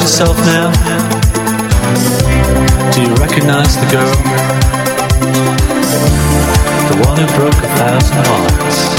around yourself now. Do you recognize the girl? The one who broke a thousand hearts.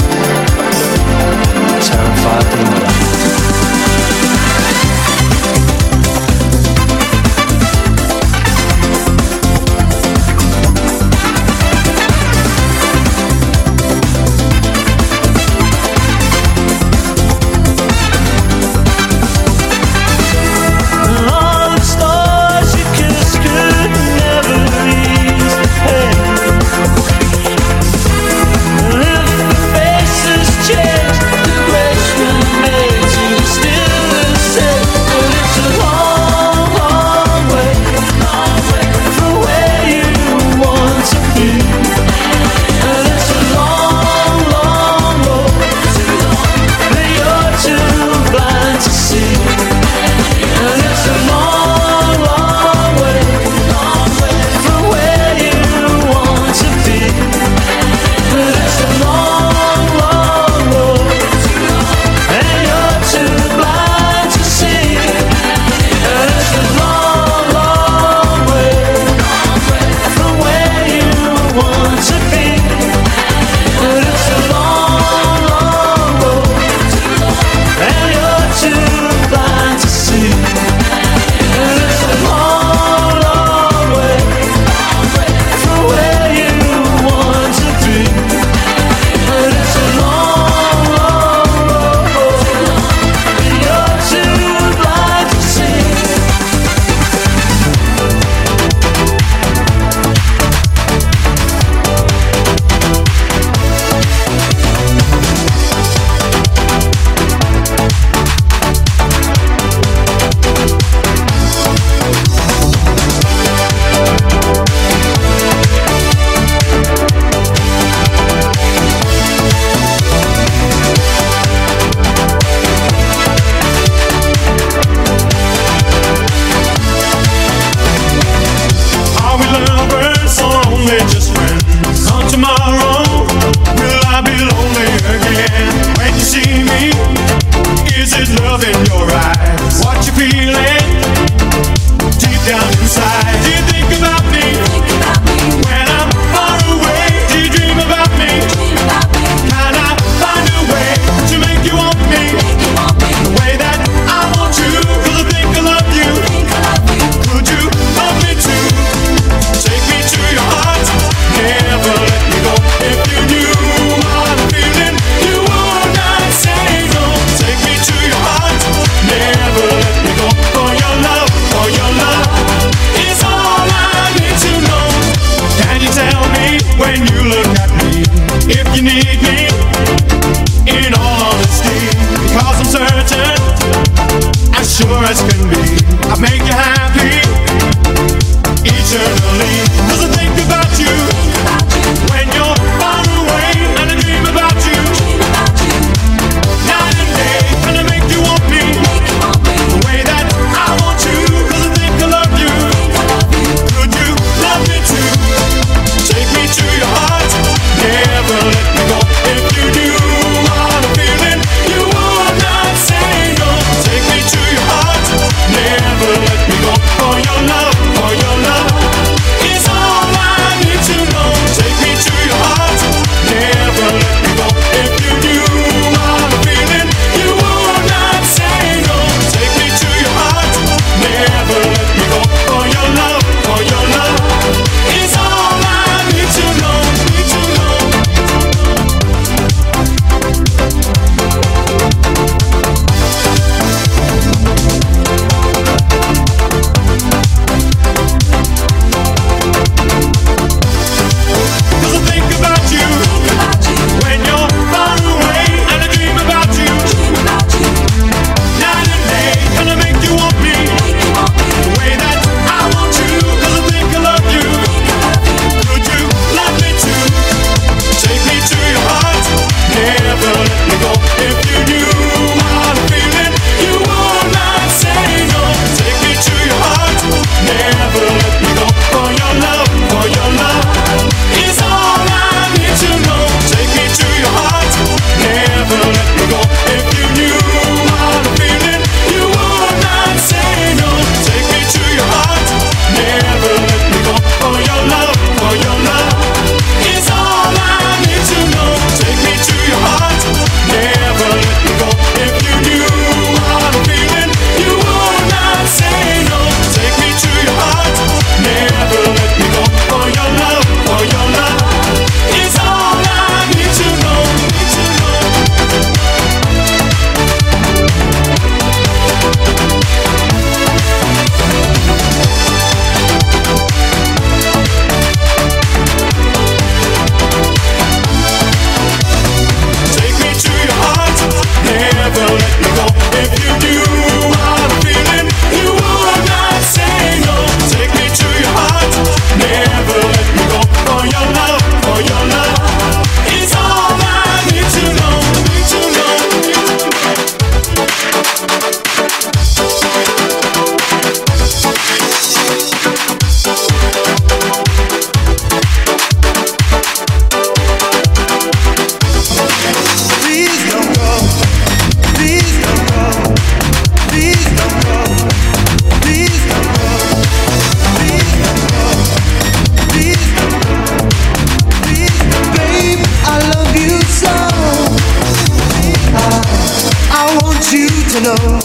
want you to know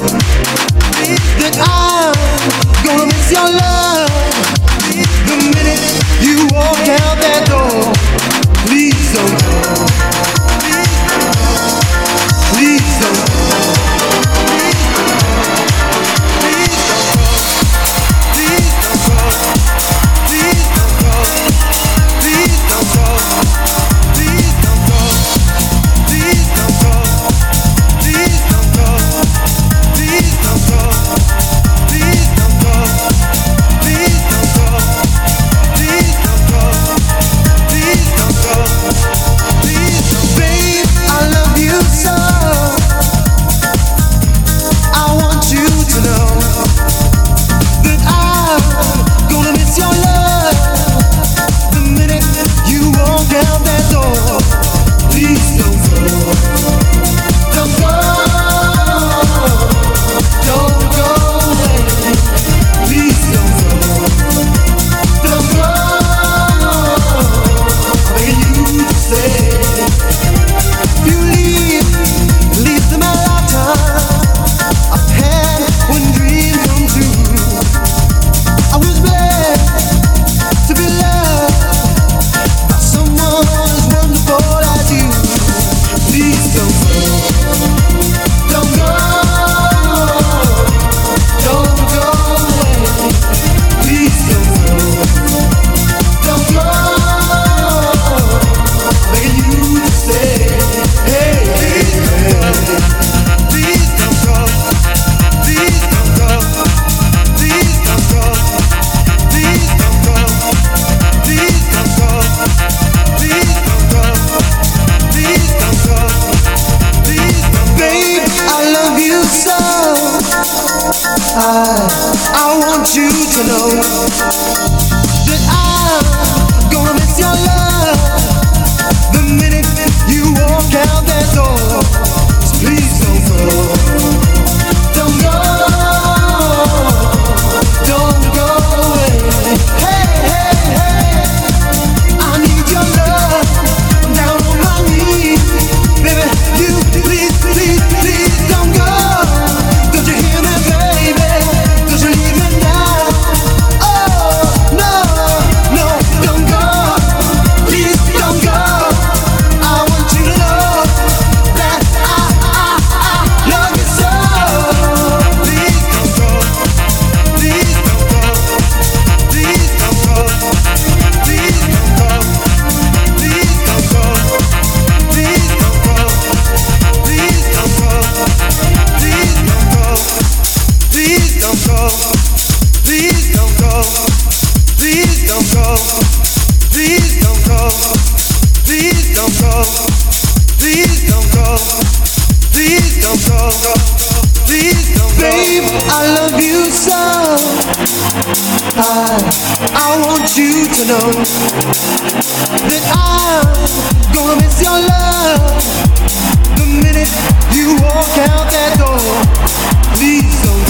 that I'm gonna miss your love the minute you walk out that door. Please don't go. I want you to know that I'm gonna miss your love the minute you walk out that door. Please don't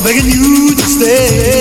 I'm begging you to stay.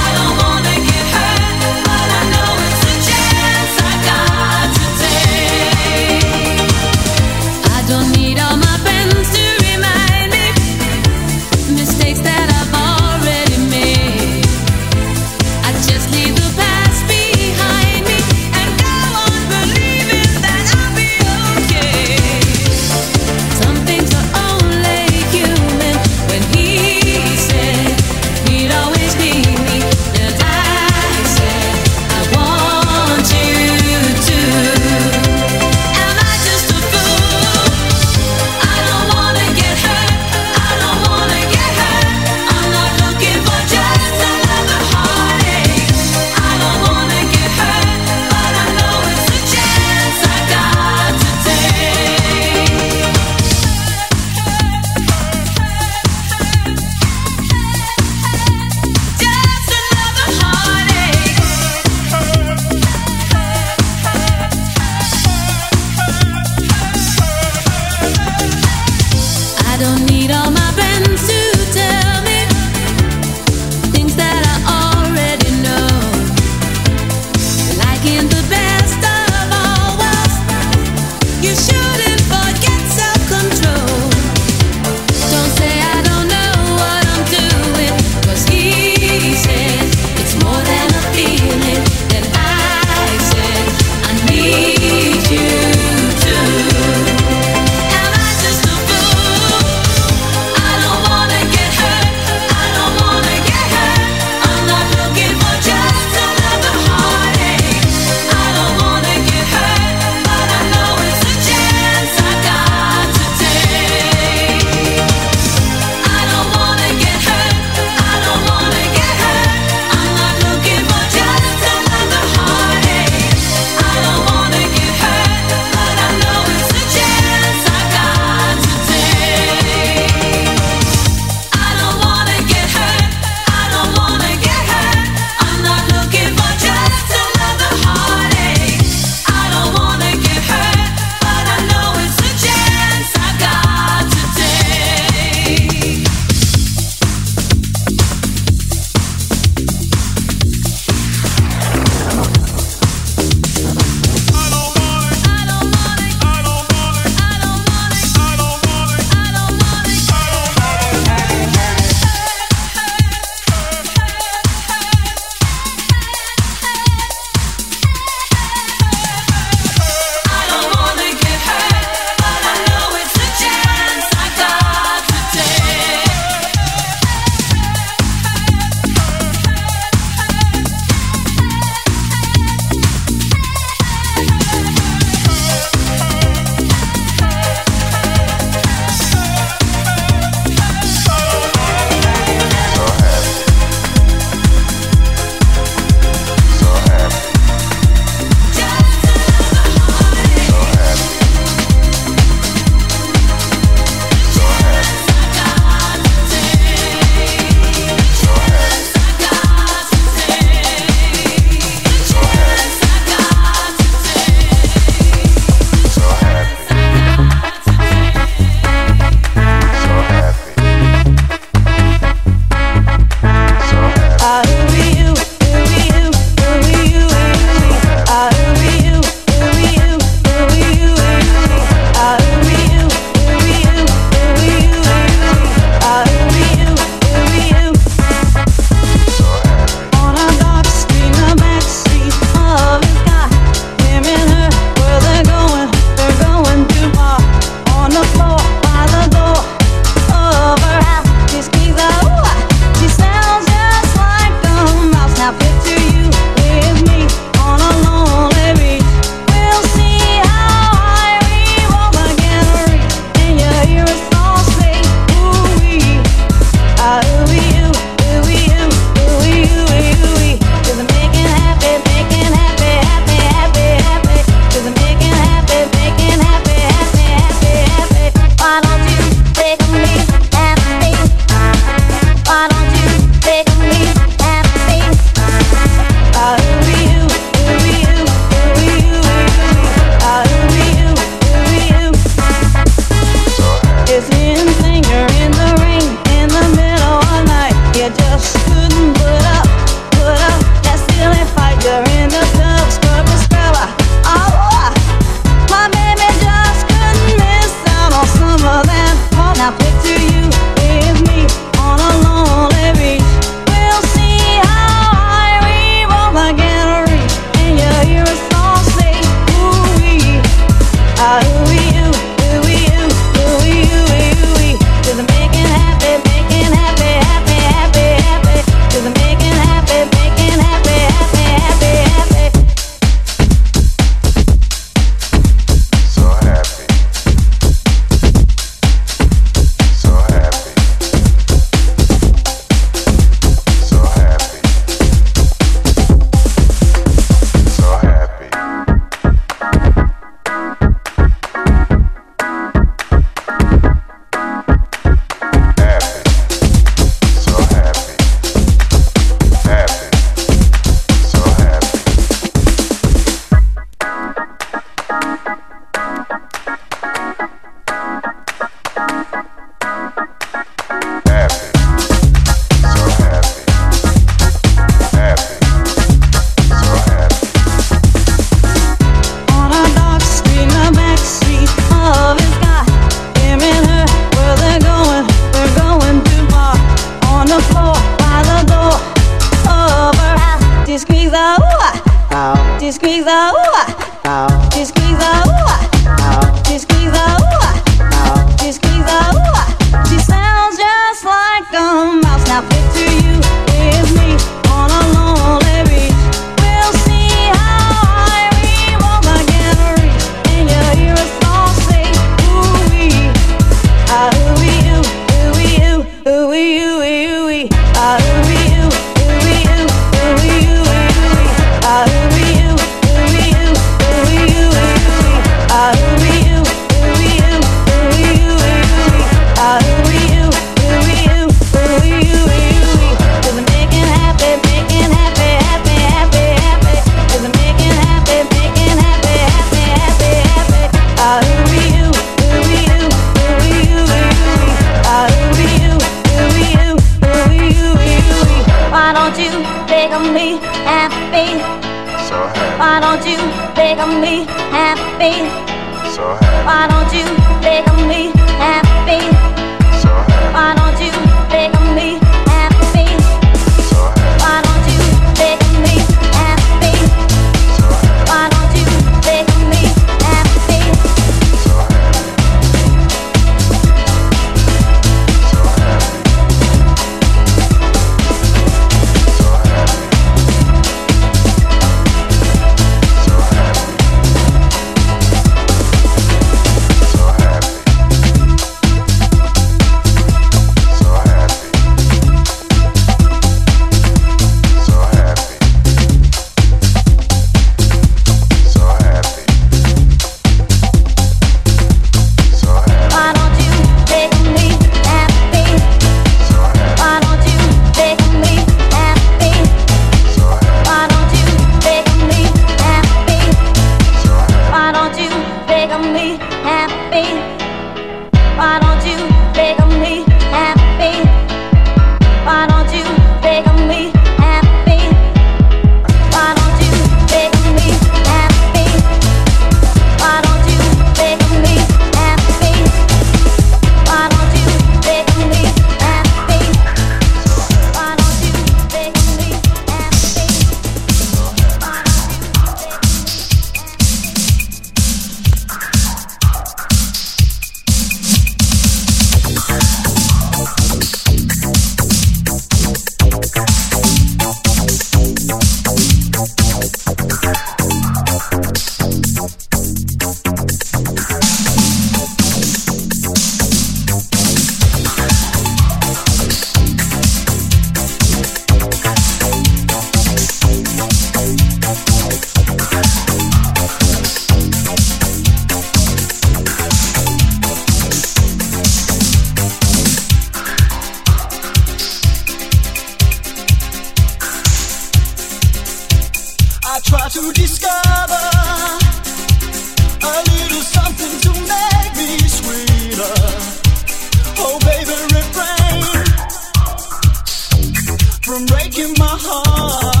from breaking my heart.